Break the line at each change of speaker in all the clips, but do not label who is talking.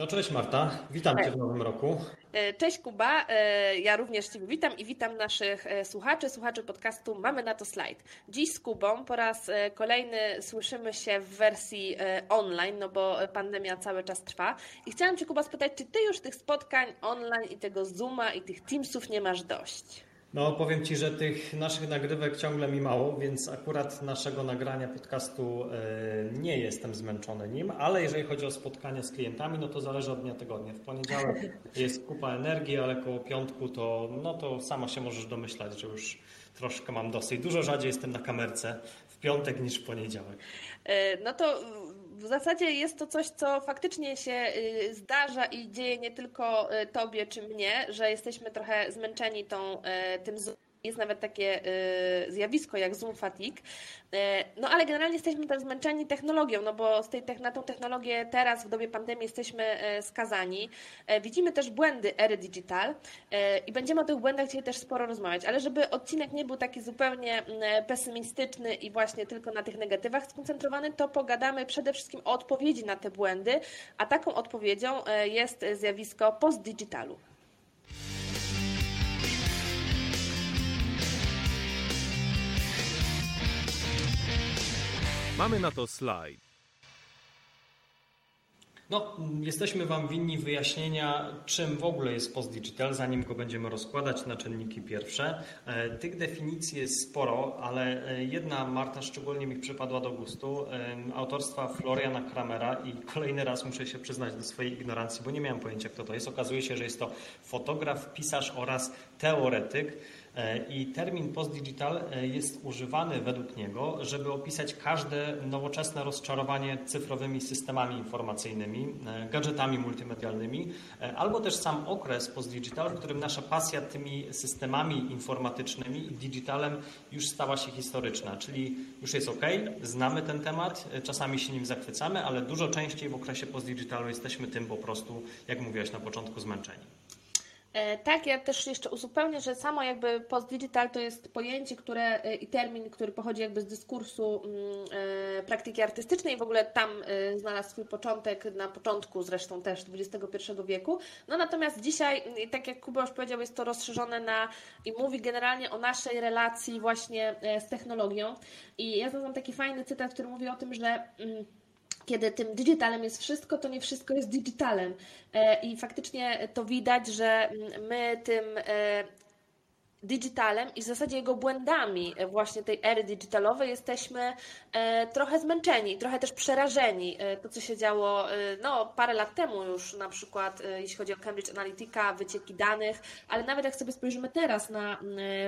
No cześć Marta, witam Cię w nowym roku.
E, cześć Kuba, e, ja również Cię witam i witam naszych e, słuchaczy, słuchaczy podcastu Mamy na to slajd. Dziś z Kubą po raz kolejny słyszymy się w wersji online, no bo pandemia cały czas trwa. I chciałam Cię Kuba spytać, czy Ty już tych spotkań online i tego Zooma i tych Teamsów nie masz dość?
No, powiem Ci, że tych naszych nagrywek ciągle mi mało, więc akurat naszego nagrania podcastu e, nie jestem zmęczony nim, ale jeżeli chodzi o spotkanie z klientami, no to zależy od dnia tygodnia. W poniedziałek jest kupa energii, ale koło piątku to, no to sama się możesz domyślać, że już troszkę mam dosyć. Dużo rzadziej jestem na kamerce w piątek niż w poniedziałek.
E, no to w zasadzie jest to coś, co faktycznie się y, zdarza i dzieje nie tylko y, tobie czy mnie, że jesteśmy trochę zmęczeni tą, y, tym jest nawet takie y, zjawisko jak Zoom fatigue. Y, no ale generalnie jesteśmy też zmęczeni technologią, no bo z tej, na tą technologię teraz w dobie pandemii jesteśmy y, skazani. Widzimy też błędy ery digital i będziemy o tych błędach dzisiaj też sporo rozmawiać, ale żeby odcinek nie był taki zupełnie pesymistyczny i właśnie tylko na tych negatywach skoncentrowany, to pogadamy przede wszystkim o odpowiedzi na te błędy, a taką odpowiedzią jest zjawisko post-digitalu.
Mamy na to slajd.
No, jesteśmy Wam winni wyjaśnienia, czym w ogóle jest post-digital, zanim go będziemy rozkładać na czynniki pierwsze. E, tych definicji jest sporo, ale e, jedna, Marta, szczególnie mi przypadła do gustu, e, autorstwa Floriana Kramera i kolejny raz muszę się przyznać do swojej ignorancji, bo nie miałem pojęcia, kto to jest. Okazuje się, że jest to fotograf, pisarz oraz teoretyk. E, I termin postdigital e, jest używany według niego, żeby opisać każde nowoczesne rozczarowanie cyfrowymi systemami informacyjnymi, e, gadżetami multimedialnymi, albo też sam okres postdigital, w którym nasza pasja tymi systemami informatycznymi i digitalem już stała się historyczna, czyli już jest ok, znamy ten temat, czasami się nim zachwycamy, ale dużo częściej w okresie postdigitalu jesteśmy tym po prostu, jak mówiłaś na początku, zmęczeni.
E, tak, ja też jeszcze uzupełnię, że samo jakby post-digital to jest pojęcie które, e, i termin, który pochodzi jakby z dyskursu mm, e, praktyki artystycznej. W ogóle tam znalazł swój początek, na początku zresztą też XXI wieku. No natomiast dzisiaj, tak jak Kuba już powiedział, jest to rozszerzone na i mówi generalnie o naszej relacji właśnie z technologią. I ja znalazłam taki fajny cytat, który mówi o tym, że mm, kiedy tym digitalem jest wszystko, to nie wszystko jest digitalem. E, I faktycznie to widać, że my tym e, digitalem i w zasadzie jego błędami właśnie tej ery digitalowej jesteśmy e, trochę zmęczeni, trochę też przerażeni. E, to, co się działo e, no, parę lat temu już, na przykład jeśli chodzi o Cambridge Analytica, wycieki danych, ale nawet jak sobie spojrzymy teraz na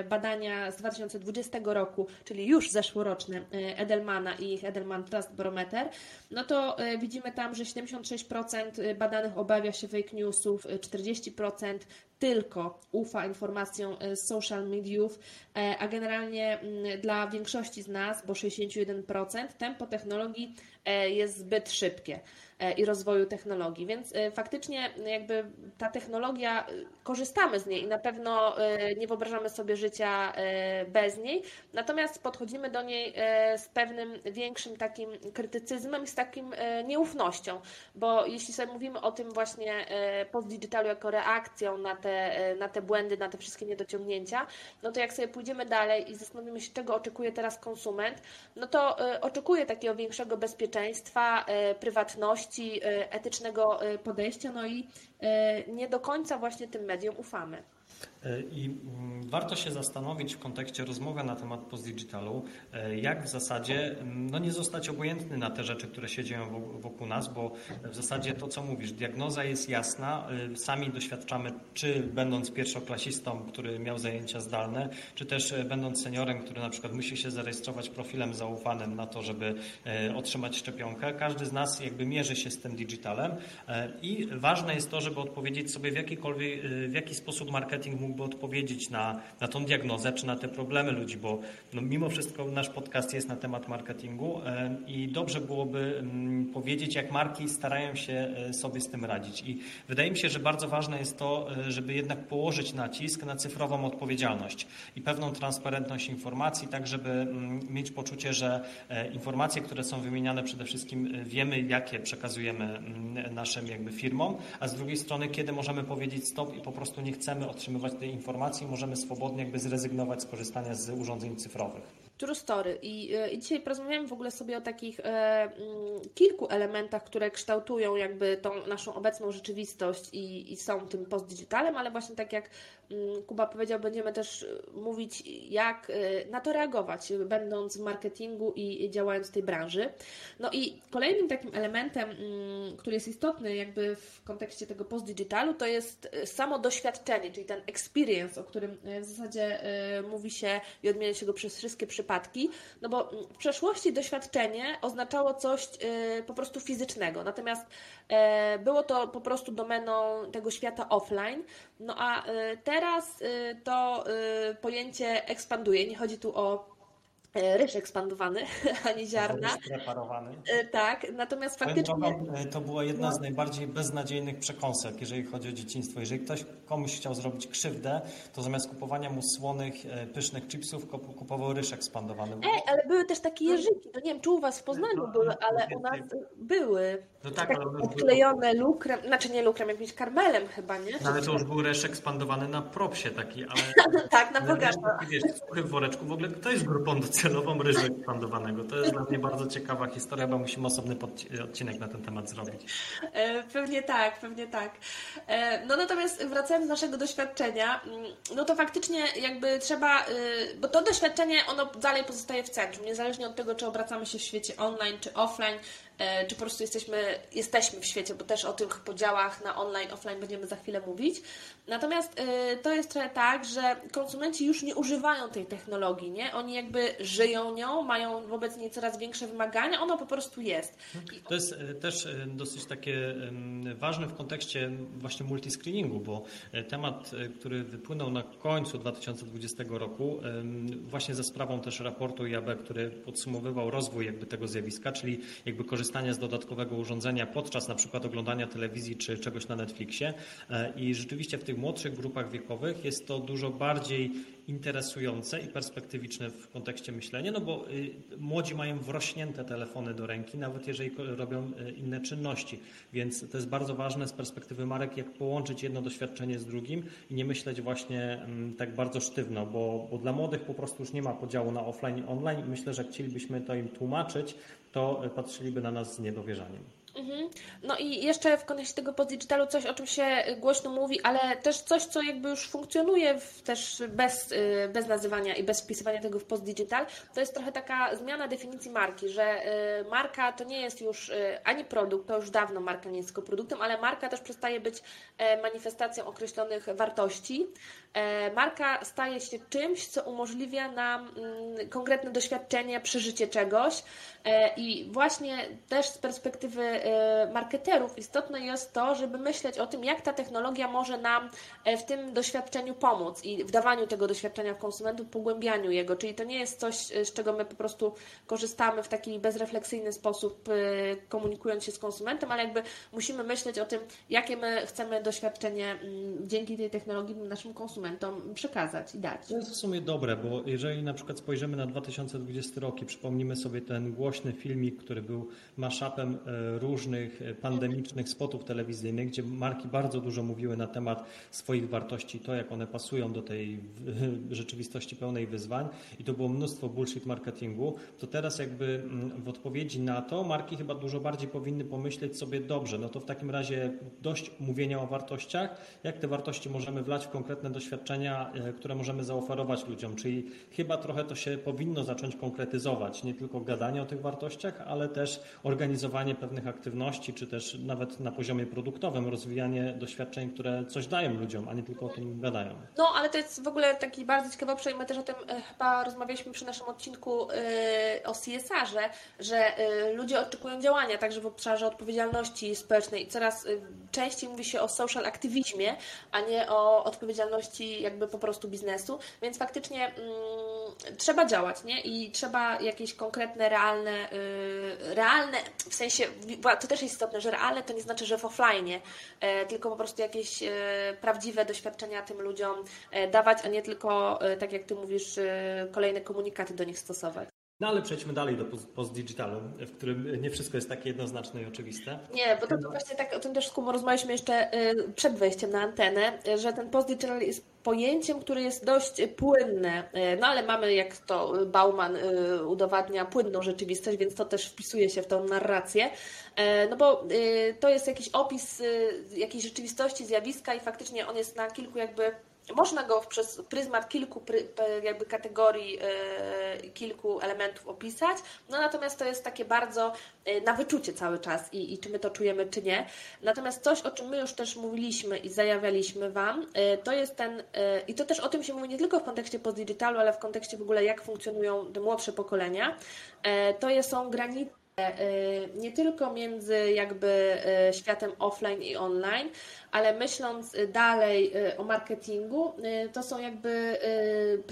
badania z 2020 roku, czyli już zeszłoroczne Edelmana i Edelman Trust Barometer, no to widzimy tam, że 76% badanych obawia się fake newsów, 40% tylko ufa informacjom z social mediów, e, a generalnie mm, dla większości z nas, bo 61%, tempo technologii e, jest zbyt szybkie. E, i rozwoju technologii. Więc e, faktycznie jakby ta technologia, e, korzystamy z niej i na pewno nie wyobrażamy sobie życia bez niej, natomiast podchodzimy do niej z pewnym większym takim krytycyzmem i z takim nieufnością, bo jeśli sobie mówimy o tym właśnie post-digitalu jako reakcją na te, na te błędy, na te wszystkie niedociągnięcia, no to jak sobie pójdziemy dalej i zastanowimy się, czego oczekuje teraz konsument, no to oczekuje takiego większego bezpieczeństwa, prywatności, E, etycznego e, podejścia, no i e, nie do końca właśnie tym mediom ufamy.
I mm, warto się zastanowić w kontekście rozmowy na temat postdigitalu, jak w zasadzie mm, no nie zostać obojętny na te rzeczy, które się dzieją wokół nas, bo w zasadzie to, co mówisz, diagnoza jest jasna, sami doświadczamy, czy będąc pierwszoklasistą, który miał zajęcia zdalne, czy też będąc seniorem, który na przykład musi się zarejestrować profilem zaufanym na to, żeby otrzymać szczepionkę. Każdy z nas jakby mierzy się z tym digitalem i ważne jest to, żeby odpowiedzieć sobie w w jaki sposób marketing marketing mógłby odpowiedzieć na, na tą diagnozę czy na te problemy ludzi, bo no, mimo wszystko nasz podcast jest na temat marketingu e, i dobrze byłoby mm, powiedzieć, jak marki starają się e, sobie z tym radzić. I wydaje mi się, że bardzo ważne jest to, e, żeby jednak położyć nacisk na cyfrową odpowiedzialność i pewną transparentność informacji, tak żeby mm, mieć poczucie, że informacje, które są wymieniane przede wszystkim wiemy, jakie przekazujemy mm, naszym jakby firmom, a z drugiej strony, kiedy możemy powiedzieć stop i po prostu nie chcemy otrzymywać tej informacji, możemy swobodnie jakby zrezygnować z korzystania z urządzeń cyfrowych.
True story. I, e, I dzisiaj porozmawiamy w ogóle sobie o takich e, mm, kilku elementach, które kształtują jakby tą naszą obecną rzeczywistość i, i są tym postdigitalem, ale właśnie tak jak mm, Kuba powiedział, będziemy też e, mówić, jak e, na to reagować, będąc w marketingu i, działając w tej branży. No i kolejnym takim elementem, mm, który jest istotny jakby w kontekście tego postdigitalu, to jest samo doświadczenie, czyli ten experience, o którym w zasadzie mówi się i odmienia się go przez wszystkie przypadki no bo w przeszłości doświadczenie oznaczało coś y, po prostu fizycznego, natomiast y, było to po prostu domeną tego świata offline, no a y, teraz to pojęcie ekspanduje, nie chodzi tu o E, ryż ekspandowany, a nie ziarna.
Preparowany.
E, tak, natomiast faktycznie...
E, to była jedna no. z najbardziej beznadziejnych przekąsek, jeżeli chodzi o dzieciństwo. Jeżeli ktoś komuś chciał zrobić krzywdę, to zamiast kupowania mu słonych, pysznych chipsów, kupował ryż ekspandowany.
Ej, ale były też takie jeżyki, to nie wiem, czy u Was w Poznaniu no, były, ale u nas były. No tak, tak ale odklejone lukrem, znaczy nie lukrem, jakimś karmelem chyba, nie?
No, ale to już był ryż ekspandowany na propsie taki, ale...
tak, na bogaczo.
Wiesz, w woreczku, w ogóle kto jest grupą docelową ryżu ekspandowanego? To jest dla mnie bardzo ciekawa historia, bo musimy osobny odcinek na ten temat zrobić.
E, pewnie tak, pewnie tak. E, no natomiast wracając do naszego doświadczenia, mm, no to faktycznie jakby trzeba, y, bo to doświadczenie ono dalej pozostaje w centrum, niezależnie od tego, czy obracamy się w świecie online czy offline, czy po prostu jesteśmy, jesteśmy w świecie, bo też o tych podziałach na online, offline będziemy za chwilę mówić. Natomiast e, to jest trochę tak, że konsumenci już nie używają tej technologii, nie? Oni jakby żyją nią, mają wobec niej coraz większe wymagania, ona po prostu jest.
To jest e, też dosyć takie ważne w kontekście właśnie multiscreeningu, bo temat, który wypłynął na końcu 2020 roku, właśnie ze sprawą też raportu IAB, który podsumowywał rozwój jakby tego zjawiska, czyli jakby korzystanie korzystania z dodatkowego urządzenia podczas na przykład oglądania telewizji czy czegoś na Netflixie. E, I rzeczywiście w tych młodszych grupach wiekowych jest to dużo bardziej interesujące i perspektywiczne w kontekście myślenia, no bo y, młodzi mają wrośnięte telefony do ręki, nawet jeżeli robią y, inne czynności. Więc to jest bardzo ważne z perspektywy marek, jak połączyć jedno doświadczenie z drugim i nie myśleć właśnie mm, tak bardzo sztywno, bo, bo dla młodych po prostu już nie ma podziału na offline i online myślę, że chcielibyśmy to im tłumaczyć, to patrzyliby na nas z niedowierzaniem.
Mhm. No i jeszcze w kontekście tego poddigitalu coś, o czym się głośno mówi, ale też coś, co jakby już funkcjonuje w, też bez, y, bez nazywania i bez wpisywania tego w postdigital, to jest trochę taka zmiana definicji marki, że y, marka to nie jest już y, ani produkt, to już dawno marka nie jest tylko produktem, ale marka też przestaje być e, manifestacją określonych wartości. E, marka staje się czymś, co umożliwia nam mm, konkretne doświadczenie, przeżycie czegoś e, i właśnie też z perspektywy marketerów istotne jest to, żeby myśleć o tym, jak ta technologia może nam e, w tym doświadczeniu pomóc i w dawaniu tego doświadczenia w konsumentów, pogłębianiu jego. Czyli to nie jest coś, e, z czego my po prostu korzystamy w taki bezrefleksyjny sposób, e, komunikując się z konsumentem, ale jakby musimy myśleć o tym, jakie my chcemy doświadczenie dzięki tej technologii naszym konsumentom przekazać i dać.
To jest w sumie dobre, bo jeżeli na przykład spojrzymy na 2020 rok i przypomnimy sobie ten głośny filmik, który był różnych różnych e, pandemicznych spotów telewizyjnych, gdzie marki bardzo dużo mówiły na temat swoich wartości, to jak one pasują do tej rzeczywistości pełnej wyzwań. I to było mnóstwo bullshit marketingu, to teraz jakby mm, w odpowiedzi na to marki chyba dużo bardziej powinny pomyśleć sobie dobrze, no to w takim razie dość mówienia o wartościach, jak te wartości możemy wlać w konkretne doświadczenia, e, które możemy zaoferować ludziom, czyli chyba trochę to się powinno zacząć konkretyzować, nie tylko gadanie o tych wartościach, ale też organizowanie pewnych aktywności aktywności, czy też nawet na poziomie produktowym rozwijanie doświadczeń, które coś dają ludziom, a nie tylko o tym gadają.
No, ale to jest w ogóle taki bardzo ciekawy obszar my też o tym e, chyba rozmawialiśmy przy naszym odcinku e, o CSR-ze, że e, ludzie oczekują działania także w obszarze odpowiedzialności społecznej coraz częściej mówi się o social aktywizmie, a nie o odpowiedzialności jakby po prostu biznesu, więc faktycznie mm, trzeba działać, nie? I trzeba jakieś konkretne, realne, realne, w sensie, to też jest istotne, że realne to nie znaczy, że w offline, tylko po prostu jakieś prawdziwe doświadczenia tym ludziom e, dawać, a nie tylko, e, tak jak Ty mówisz, e, kolejne komunikaty do nich stosować.
No ale przejdźmy dalej do post-digitalu, w którym nie wszystko jest takie jednoznaczne i oczywiste.
Nie, bo to, to właśnie tak o tym też z rozmawialiśmy jeszcze przed wejściem na antenę, że ten post-digital jest pojęciem, które jest dość płynne, no ale mamy, jak to Bauman udowadnia, płynną rzeczywistość, więc to też wpisuje się w tą narrację, no bo to jest jakiś opis jakiejś rzeczywistości, zjawiska i faktycznie on jest na kilku jakby można go przez pryzmat kilku jakby kategorii, e, kilku elementów opisać, no natomiast to jest takie bardzo e, na wyczucie cały czas i, i czy my to czujemy, czy nie. Natomiast coś, o czym my już też mówiliśmy i zajawialiśmy Wam, e, to jest ten, i to też o tym się mówi nie tylko w kontekście postdigitalu, ale w kontekście w ogóle jak funkcjonują te młodsze pokolenia, to są granice nie tylko między jakby światem offline i online, ale myśląc y, dalej y, o marketingu, y, to są jakby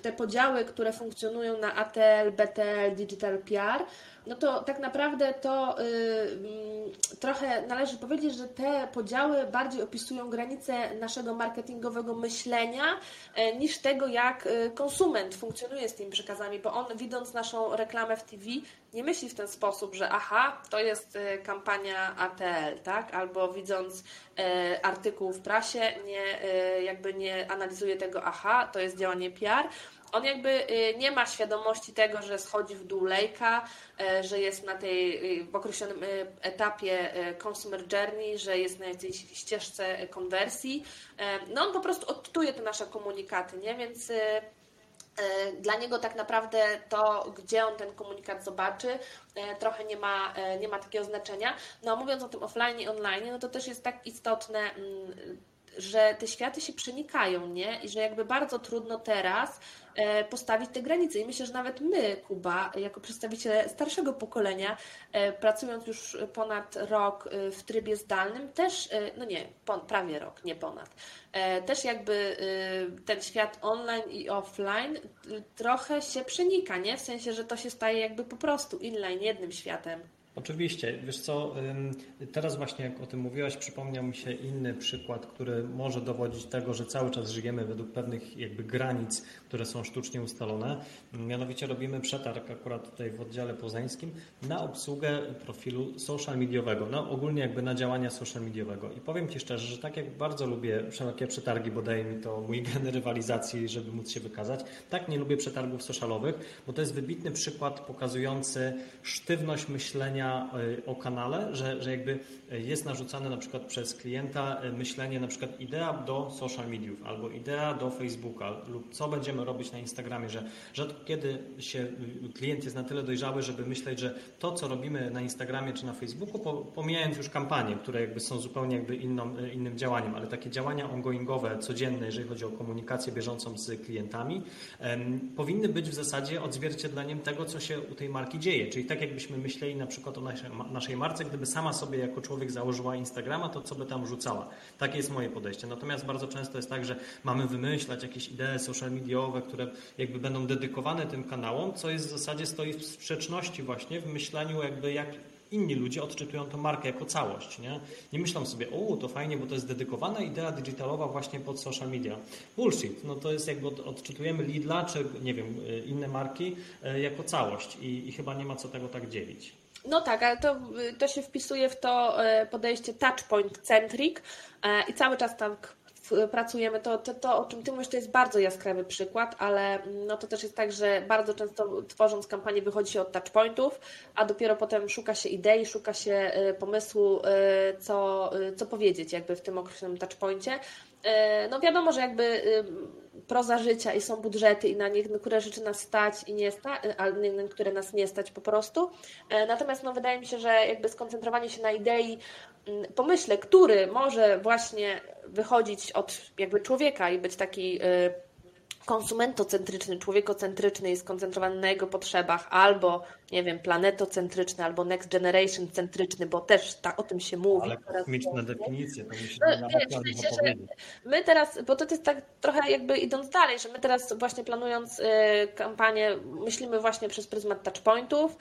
te podziały, które funkcjonują na ATL, BTL, Digital PR, no to tak naprawdę to mm, trochę należy powiedzieć, że te podziały bardziej opisują granice naszego marketingowego myślenia niż tego, jak konsument funkcjonuje z tymi przekazami, bo on widząc naszą reklamę w TV nie myśli w ten sposób, że aha, to jest kampania ATL, tak? Albo widząc artykuł artykuł w prasie, nie, y, jakby nie analizuje tego, aha, to jest działanie PR. On jakby y, nie ma świadomości tego, że schodzi w dół lejka, że jest na tej w określonym etapie consumer journey, że jest na jakiejś ścieżce konwersji. No on po prostu odczytuje te nasze komunikaty, nie? Więc E, dla niego tak naprawdę to, gdzie on ten komunikat zobaczy, e, trochę nie ma, e, nie ma takiego znaczenia. No mówiąc o tym offline i online, no to też jest tak istotne, mm, że te światy się przenikają, nie? I że jakby bardzo trudno teraz E, postawić te granice. I myślę, że nawet my, Kuba, jako przedstawiciele starszego pokolenia, e, pracując już ponad rok e, w trybie zdalnym, też, no nie, prawie rok, nie ponad, też jakby ten świat online i offline trochę się przenika, nie? W sensie, że to się staje jakby po prostu inline, jednym światem.
Oczywiście. Wiesz co, teraz właśnie jak o tym mówiłaś, przypomniał mi się inny przykład, który może dowodzić tego, że cały czas żyjemy według pewnych jakby granic, które są sztucznie ustalone. Mianowicie robimy przetarg akurat tutaj w oddziale poznańskim na obsługę profilu social mediowego, no ogólnie jakby na działania social mediowego. I powiem Ci szczerze, że tak jak bardzo lubię wszelkie przetargi, bo daje mi to mój gen rywalizacji, żeby móc się wykazać, tak nie lubię przetargów socialowych, bo to jest wybitny przykład pokazujący sztywność myślenia Y, o kanale, że, że jakby jest narzucane na przykład przez klienta y, myślenie na przykład idea do social mediów albo idea do Facebooka lub co będziemy robić na Instagramie, że rzadko kiedy się y, klient jest na tyle dojrzały, żeby myśleć, że to co robimy na Instagramie czy na Facebooku, pomijając już kampanie, które jakby są zupełnie jakby inną, innym działaniem, ale takie działania ongoingowe, codzienne, jeżeli chodzi o komunikację bieżącą z klientami, powinny być w zasadzie odzwierciedleniem tego, co się u tej marki dzieje. Czyli tak jakbyśmy myśleli na przykład o naszej, naszej marce, gdyby sama sobie jako człowiek założyła Instagrama, to co by tam rzucała. Takie jest moje podejście. Natomiast bardzo często jest tak, że mamy wymyślać jakieś idee social mediowe, które jakby będą dedykowane tym kanałom, co jest w zasadzie stoi w sprzeczności właśnie w myśleniu jakby jak inni ludzie odczytują tę markę jako całość. Nie, nie myślą sobie, o, to fajnie, bo to jest dedykowana idea digitalowa właśnie pod social media. Bullshit. No to jest jakby odczytujemy Lidla, czy nie wiem, inne marki e, jako całość i, i chyba nie ma co tego tak dzielić.
No tak, ale to, to się wpisuje w to e, podejście touchpoint centric e, i cały czas tak pracujemy, to, to, to o czym Ty mówisz, to jest bardzo jaskrawy przykład, ale mm, no to też jest tak, że bardzo często tworząc kampanię wychodzi się od touchpointów, a dopiero potem szuka się idei, szuka się pomysłu, co, co powiedzieć jakby w tym określonym touchpoincie. No wiadomo, że jakby proza życia i są budżety i na niektóre rzeczy nas stać i nie stać, a na niektóre nas nie stać po prostu. E, natomiast no, wydaje mi się, że jakby skoncentrowanie się na idei, mm, pomyśle, który może właśnie wychodzić od jakby człowieka i być taki y, konsumentocentryczny, człowiekocentryczny i skoncentrowany na jego potrzebach, albo, nie wiem, planetocentryczny, albo next generation centryczny, bo też ta, o tym się mówi.
Ale kosmiczne definicje, to no, wiesz.
My teraz, bo to jest tak trochę jakby idąc dalej, że my teraz właśnie planując y, kampanię, myślimy właśnie przez pryzmat touchpointów.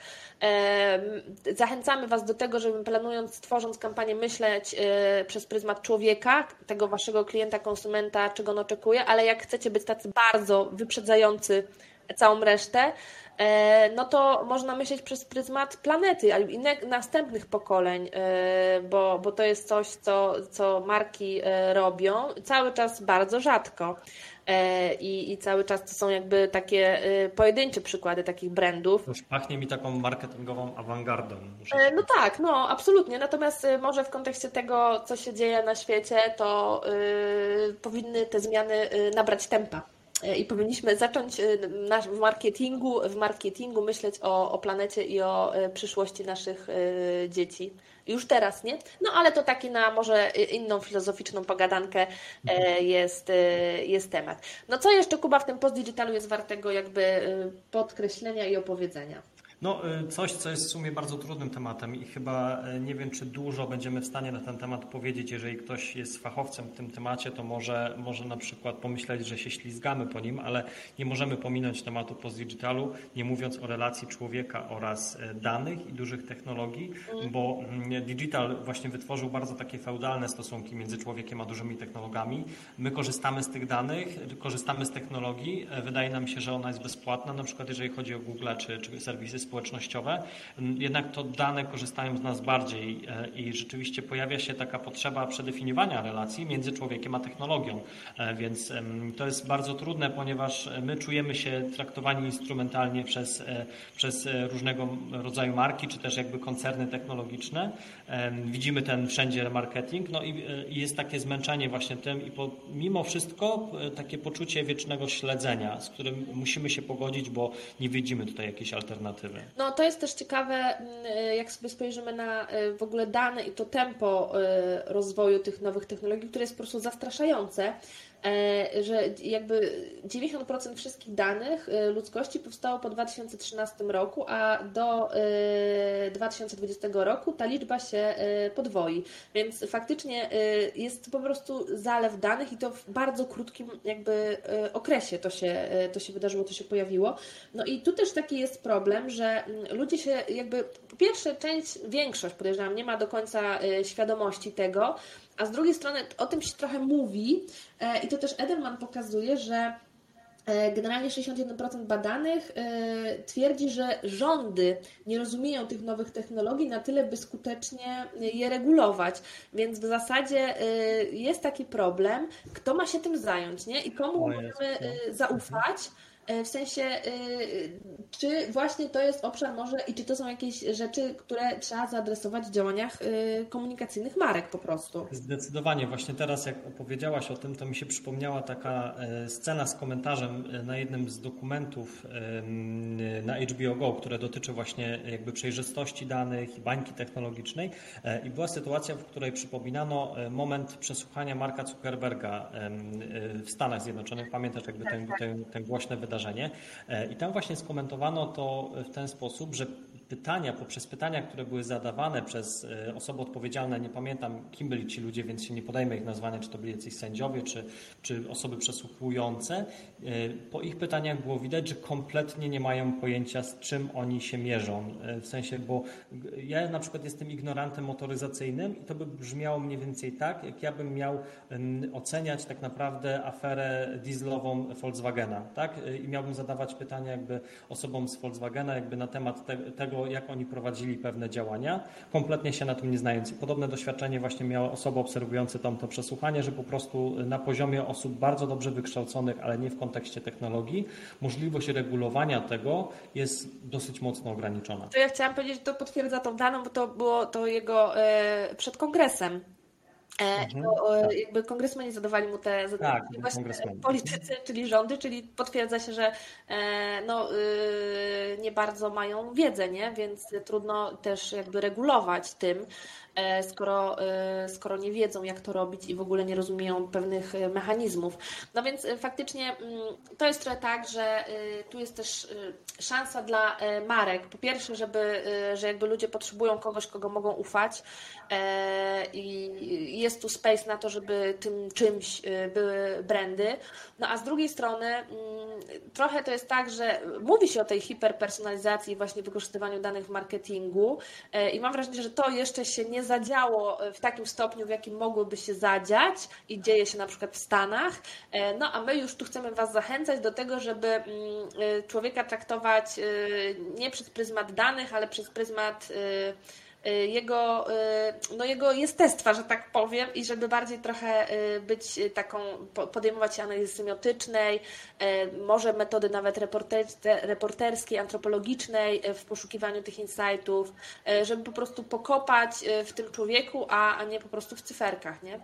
Y, zachęcamy Was do tego, żeby planując, tworząc kampanię, myśleć y, przez pryzmat człowieka, tego Waszego klienta, konsumenta, czego on oczekuje, ale jak chcecie być tacy bardzo wyprzedzający całą resztę, e, no to można myśleć przez pryzmat planety i następnych pokoleń, e, bo, bo to jest coś, co, co marki e, robią cały czas bardzo rzadko. I, I cały czas to są jakby takie pojedyncze przykłady takich brandów.
Już pachnie mi taką marketingową awangardą.
No tak, no absolutnie. Natomiast może w kontekście tego, co się dzieje na świecie, to yy, powinny te zmiany nabrać tempa. E, i powinniśmy zacząć e, w marketingu, w marketingu myśleć o, o planecie i o e, przyszłości naszych dzieci. Już teraz, nie? No ale to taki na może inną filozoficzną pogadankę jest, jest temat. No co jeszcze, Kuba, w tym postdigitalu jest wartego jakby podkreślenia i opowiedzenia?
No, y, coś, co jest w sumie bardzo trudnym tematem i chyba y, nie wiem, czy dużo będziemy w stanie na ten temat powiedzieć. Jeżeli ktoś jest fachowcem w tym temacie, to może, może na przykład pomyśleć, że się ślizgamy po nim, ale nie możemy pominąć tematu postdigitalu, nie mówiąc o relacji człowieka oraz y, danych i dużych technologii, bo mm, digital właśnie wytworzył bardzo takie feudalne stosunki między człowiekiem a dużymi technologami. My korzystamy z tych danych, korzystamy z technologii. Wydaje nam się, że ona jest bezpłatna, na przykład jeżeli chodzi o Google czy, czy serwisy społecznościowe, jednak to dane korzystają z nas bardziej e, i rzeczywiście pojawia się taka potrzeba przedefiniowania relacji między człowiekiem a technologią. E, więc to jest bardzo trudne, ponieważ my czujemy się traktowani instrumentalnie przez, e, przez różnego rodzaju marki, czy też jakby koncerny technologiczne. Widzimy ten wszędzie marketing, no i, jest takie zmęczenie właśnie tym i po, mimo wszystko takie poczucie wiecznego śledzenia, z którym musimy się pogodzić, bo nie widzimy tutaj jakiejś alternatywy.
No to jest też ciekawe, mm, jak sobie spojrzymy na y, w ogóle dane i to tempo y, rozwoju tych nowych technologii, które jest po prostu zastraszające. E, że jakby 90% wszystkich danych y, ludzkości powstało po 2013 roku, a do 2020 y, roku ta liczba się podwoi. Więc faktycznie jest po prostu zalew danych i to w bardzo krótkim jakby okresie to się, to się wydarzyło, to się pojawiło. No i tu też taki jest problem, że mm, ludzie się jakby, po pierwsze część, większość podejrzewam, nie ma do końca świadomości tego, a z drugiej strony o tym się trochę mówi e, i to też Edelman pokazuje, że e, Generalnie 61% badanych e, twierdzi, że rządy nie rozumieją tych nowych technologii na tyle, by skutecznie je regulować. Więc w zasadzie jest taki problem, kto ma się tym zająć, nie? I komu możemy zaufać. E, w sensie, e, czy właśnie to jest obszar może i czy to są jakieś rzeczy, które trzeba zaadresować w działaniach e, komunikacyjnych marek po prostu?
Zdecydowanie. Właśnie teraz, jak opowiedziałaś o tym, to mi się przypomniała taka scena z komentarzem na jednym z dokumentów na HBO Go, które dotyczy właśnie jakby przejrzystości danych i bańki technologicznej. I była sytuacja, w której przypominano moment przesłuchania Marka Zuckerberga w Stanach Zjednoczonych. Pamiętasz jakby ten, ten, ten głośne wydarzenie? Wydarzenie. E, I tam właśnie skomentowano to w ten sposób, że pytania, poprzez pytania, które były zadawane przez e, osoby odpowiedzialne, nie pamiętam kim byli ci ludzie, więc się nie podejmę ich nazwania, czy to byli jacyś sędziowie, czy, czy osoby przesłuchujące, e, po ich pytaniach było widać, że kompletnie nie mają pojęcia, z czym oni się mierzą. W sensie, bo ja na przykład jestem ignorantem motoryzacyjnym i to by brzmiało mniej więcej tak, jak ja bym miał oceniać tak naprawdę aferę dieslową Volkswagena, tak? I miałbym zadawać pytania jakby osobom z Volkswagena jakby na temat te, tego, jak oni prowadzili pewne działania, kompletnie się na tym nie znając. I podobne doświadczenie właśnie miały osoby obserwujące tam to przesłuchanie, że po prostu na poziomie osób bardzo dobrze wykształconych, ale nie w kontekście technologii, możliwość regulowania tego jest dosyć mocno ograniczona.
To ja chciałam powiedzieć, że to potwierdza tą daną, bo to było to jego e, przed kongresem. E,
Mhm,
to, e,
tak.
jakby kongresmeni zadawali mu te zadania,
Tak,
właśnie
kongresmeni.
politycy, czyli rządy, czyli potwierdza się, że e, no, y, nie bardzo mają wiedzę, nie? więc trudno też jakby regulować tym, skoro, e, skoro nie wiedzą, jak to robić i w ogóle nie rozumieją pewnych e, mechanizmów. No więc e, faktycznie mm, to jest trochę tak, że e, tu jest też e, szansa dla e, marek. Po pierwsze, żeby, e, że jakby ludzie potrzebują kogoś, kogo mogą ufać e, i jest tu space na to, żeby tym czymś e, były brandy. No a z drugiej strony mm, trochę to jest tak, że mówi się o tej hiperpersonalizacji i właśnie wykorzystywaniu danych w marketingu e, i mam wrażenie, że to jeszcze się nie zadziało w takim stopniu, w jakim mogłoby się zadziać i dzieje się na przykład w Stanach. E, No a my już tu chcemy Was zachęcać do tego, żeby mm, e, człowieka traktować e, nie przez pryzmat danych, ale przez pryzmat e, e, jego, e, no jego jestestwa, że tak powiem, i żeby bardziej trochę e, być taką, po- podejmować się analizy semiotycznej, może metody nawet reporter- reporterskiej, antropologicznej w poszukiwaniu tych insightów, żeby po prostu pokopać w tym człowieku, a, a nie po prostu w cyferkach, nie?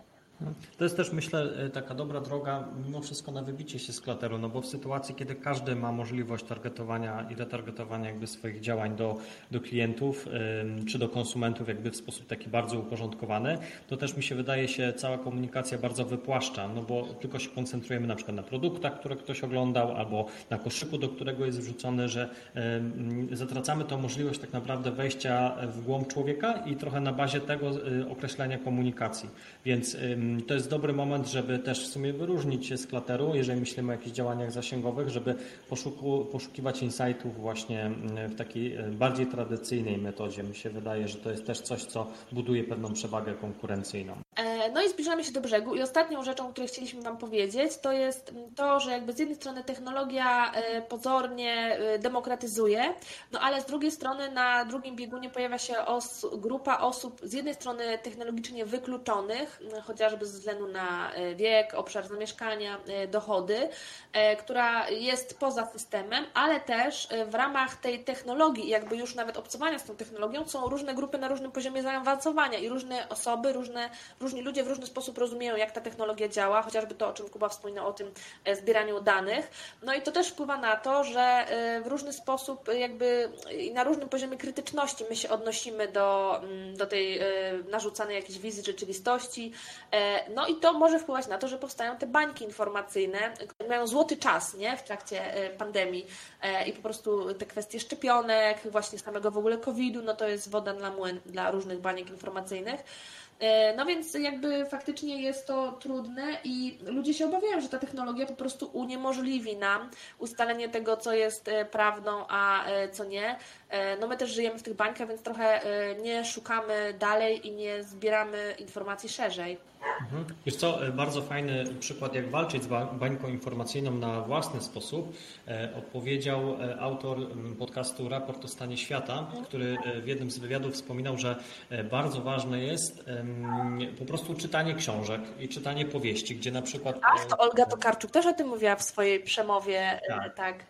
To jest też, myślę, taka dobra droga mimo wszystko na wybicie się z klateru, no bo w sytuacji, kiedy każdy ma możliwość targetowania i retargetowania jakby swoich działań do, do klientów czy do konsumentów jakby w sposób taki bardzo uporządkowany, to też mi się wydaje się cała komunikacja bardzo wypłaszcza, no bo tylko się koncentrujemy na przykład na produktach, które ktoś oglądał albo na koszyku, do którego jest wrzucony, że zatracamy tą możliwość tak naprawdę wejścia w głąb człowieka i trochę na bazie tego y, określenia komunikacji. Więc to jest dobry moment, żeby też w sumie wyróżnić się z klateru, jeżeli myślimy o jakichś działaniach zasięgowych, żeby poszuku, poszukiwać insightów właśnie w takiej y, bardziej tradycyjnej metodzie. Mi się wydaje, że to jest też coś, co buduje pewną przewagę konkurencyjną.
E, No i zbliżamy się do brzegu. I ostatnią rzeczą, o której chcieliśmy Wam powiedzieć, to jest to, że jakby z jednej strony technologia e, pozornie e, demokratyzuje, no ale z drugiej strony na drugim biegunie pojawia się os grupa osób z jednej strony technologicznie wykluczonych, m, chociażby ze względu na e, wiek, obszar zamieszkania, e, dochody, e, która jest poza systemem, ale też e, w ramach tej technologii, jakby już nawet obcowania z tą technologią, są różne grupy na różnym poziomie zaawansowania i różne osoby, różne, różni ludzie w różny sposób rozumieją, jak ta technologia działa, chociażby to, o czym Kuba wspominał, o tym e, zbieraniu danych. No i to też wpływa na to, że e, w różny sposób e, jakby i na różnym poziomie krytyczności my się odnosimy do, mm, do tej narzucanej jakiejś wizji rzeczywistości. No i to może wpływać na to, że powstają te bańki informacyjne, które mają złoty czas nie? w trakcie pandemii i po prostu te kwestie szczepionek, właśnie samego w ogóle COVID-u, no to jest woda na młyn dla różnych baniek informacyjnych. E, No więc jakby faktycznie jest to trudne i ludzie się obawiają, że ta technologia po prostu uniemożliwi nam ustalenie tego, co jest e, prawdą, a e, co nie. No my też żyjemy w tych bańkach, więc trochę nie szukamy dalej i nie zbieramy informacji szerzej.
Mhm. Wiesz co, bardzo fajny przykład, jak walczyć z ba- bańką informacyjną na własny sposób, opowiedział autor podcastu Raport o stanie świata, który w jednym z wywiadów wspominał, że bardzo ważne jest po prostu czytanie książek i czytanie powieści, gdzie na przykład
Ach, to Olga Tokarczuk też o tym mówiła w swojej przemowie, e,
Tak.
tak.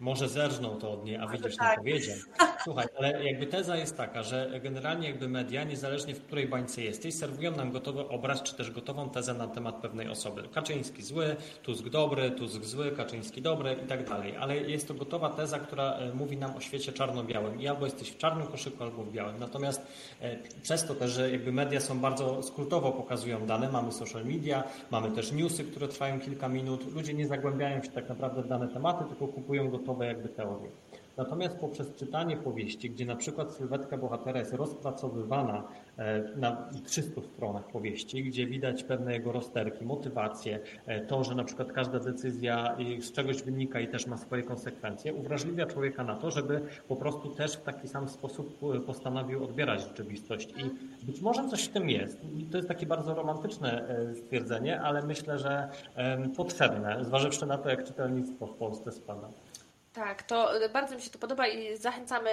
Może zerżnął to od niej, a wyjdziesz
tak.
na powiedzie. Słuchaj, ale jakby teza jest taka, że generalnie jakby media, niezależnie w której bańce jesteś, serwują nam gotowy obraz, czy też gotową tezę na temat pewnej osoby. Kaczyński zły, Tusk dobry, Tusk zły, Kaczyński dobry i tak dalej. Ale jest to gotowa teza, która e, mówi nam o świecie czarno-białym. I albo jesteś w czarnym koszyku, albo w białym. Natomiast e, przez to też, że jakby media są bardzo skrótowo pokazują dane, mamy social media, mamy też newsy, które trwają kilka minut. Ludzie nie zagłębiają się tak naprawdę w dane tematy, tylko kupują gotowe jakby teorie. Natomiast poprzez czytanie powieści, gdzie na przykład sylwetka bohatera jest rozpracowywana e, na 300 stronach powieści, gdzie widać pewne jego rozterki, motywacje, e, to, że na przykład każda decyzja z czegoś wynika i też ma swoje konsekwencje, uwrażliwia człowieka na to, żeby po prostu też w taki sam sposób e, postanowił odbierać rzeczywistość. I być może coś w tym jest. I to jest takie bardzo romantyczne stwierdzenie, ale myślę, że potrzebne, zważywszy na to, jak czytelnictwo w Polsce spada.
Tak, to y, bardzo mi się to podoba i zachęcamy,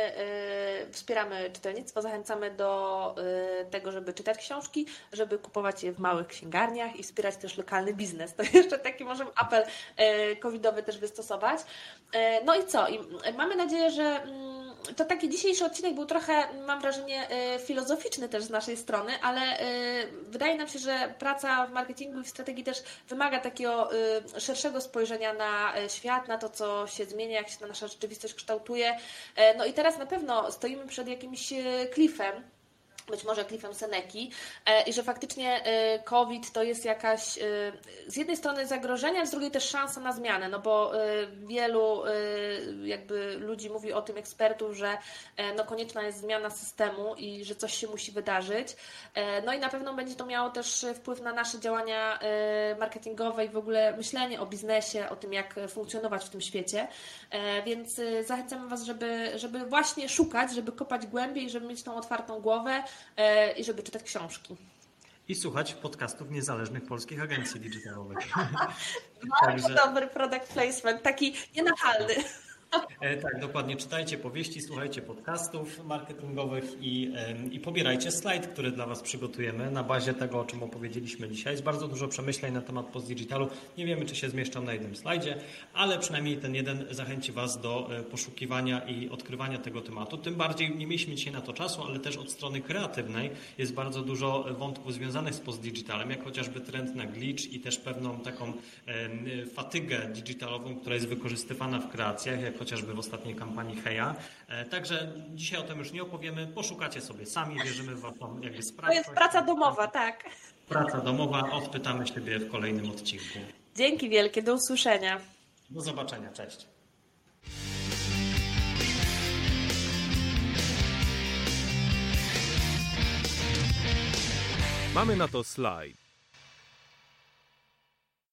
y, wspieramy czytelnictwo, zachęcamy do y, tego, żeby czytać książki, żeby kupować je w małych księgarniach i wspierać też lokalny biznes. To jeszcze taki możemy apel y, covidowy też wystosować. Y, no i co? I mamy nadzieję, że mm, to taki dzisiejszy odcinek był trochę, mam wrażenie, y, filozoficzny też z naszej strony, ale y, wydaje nam się, że praca w marketingu i w strategii też wymaga takiego y, szerszego spojrzenia na świat, na to, co się zmienia, jak się nasza rzeczywistość kształtuje. No i teraz na pewno stoimy przed jakimś klifem, być może klifem Seneki e, i że faktycznie e, COVID to jest jakaś e, z jednej strony zagrożenie, a z drugiej też szansa na zmianę, no bo wielu jakby ludzi mówi o tym, ekspertów, że no konieczna jest zmiana systemu i że coś się musi wydarzyć. No i na pewno będzie to miało też wpływ na nasze działania marketingowe i w ogóle myślenie o biznesie, o tym, jak funkcjonować w tym świecie. Więc zachęcamy Was, żeby, żeby właśnie szukać, żeby kopać głębiej, żeby mieć tą otwartą głowę i żeby czytać książki.
I słuchać podcastów niezależnych polskich agencji digitalowych.
Bardzo dobry product placement, taki nienachalny.
E, Tak, dokładnie. Czytajcie powieści, słuchajcie podcastów marketingowych i, i pobierajcie slajd, który dla Was przygotujemy na bazie tego, o czym opowiedzieliśmy dzisiaj. Jest bardzo dużo przemyśleń na temat postdigitalu. Nie wiemy, czy się zmieszczą na jednym slajdzie, ale przynajmniej ten jeden zachęci Was do e, poszukiwania i odkrywania tego tematu. Tym bardziej nie mieliśmy dzisiaj na to czasu, ale też od strony kreatywnej jest bardzo dużo wątków związanych z postdigitalem, jak chociażby trend na glitch i też pewną taką fatygę digitalową, która jest wykorzystywana w kreacjach, jak chociażby w ostatniej kampanii Heja. E, Także dzisiaj o tym już nie opowiemy. Poszukacie sobie sami, wierzymy w Waszą jakby
To
sprawczość.
jest praca domowa, tak.
Praca domowa. Odpytamy siebie w kolejnym odcinku.
Dzięki wielkie, do usłyszenia.
Do zobaczenia. Cześć.
Mamy na to slajd.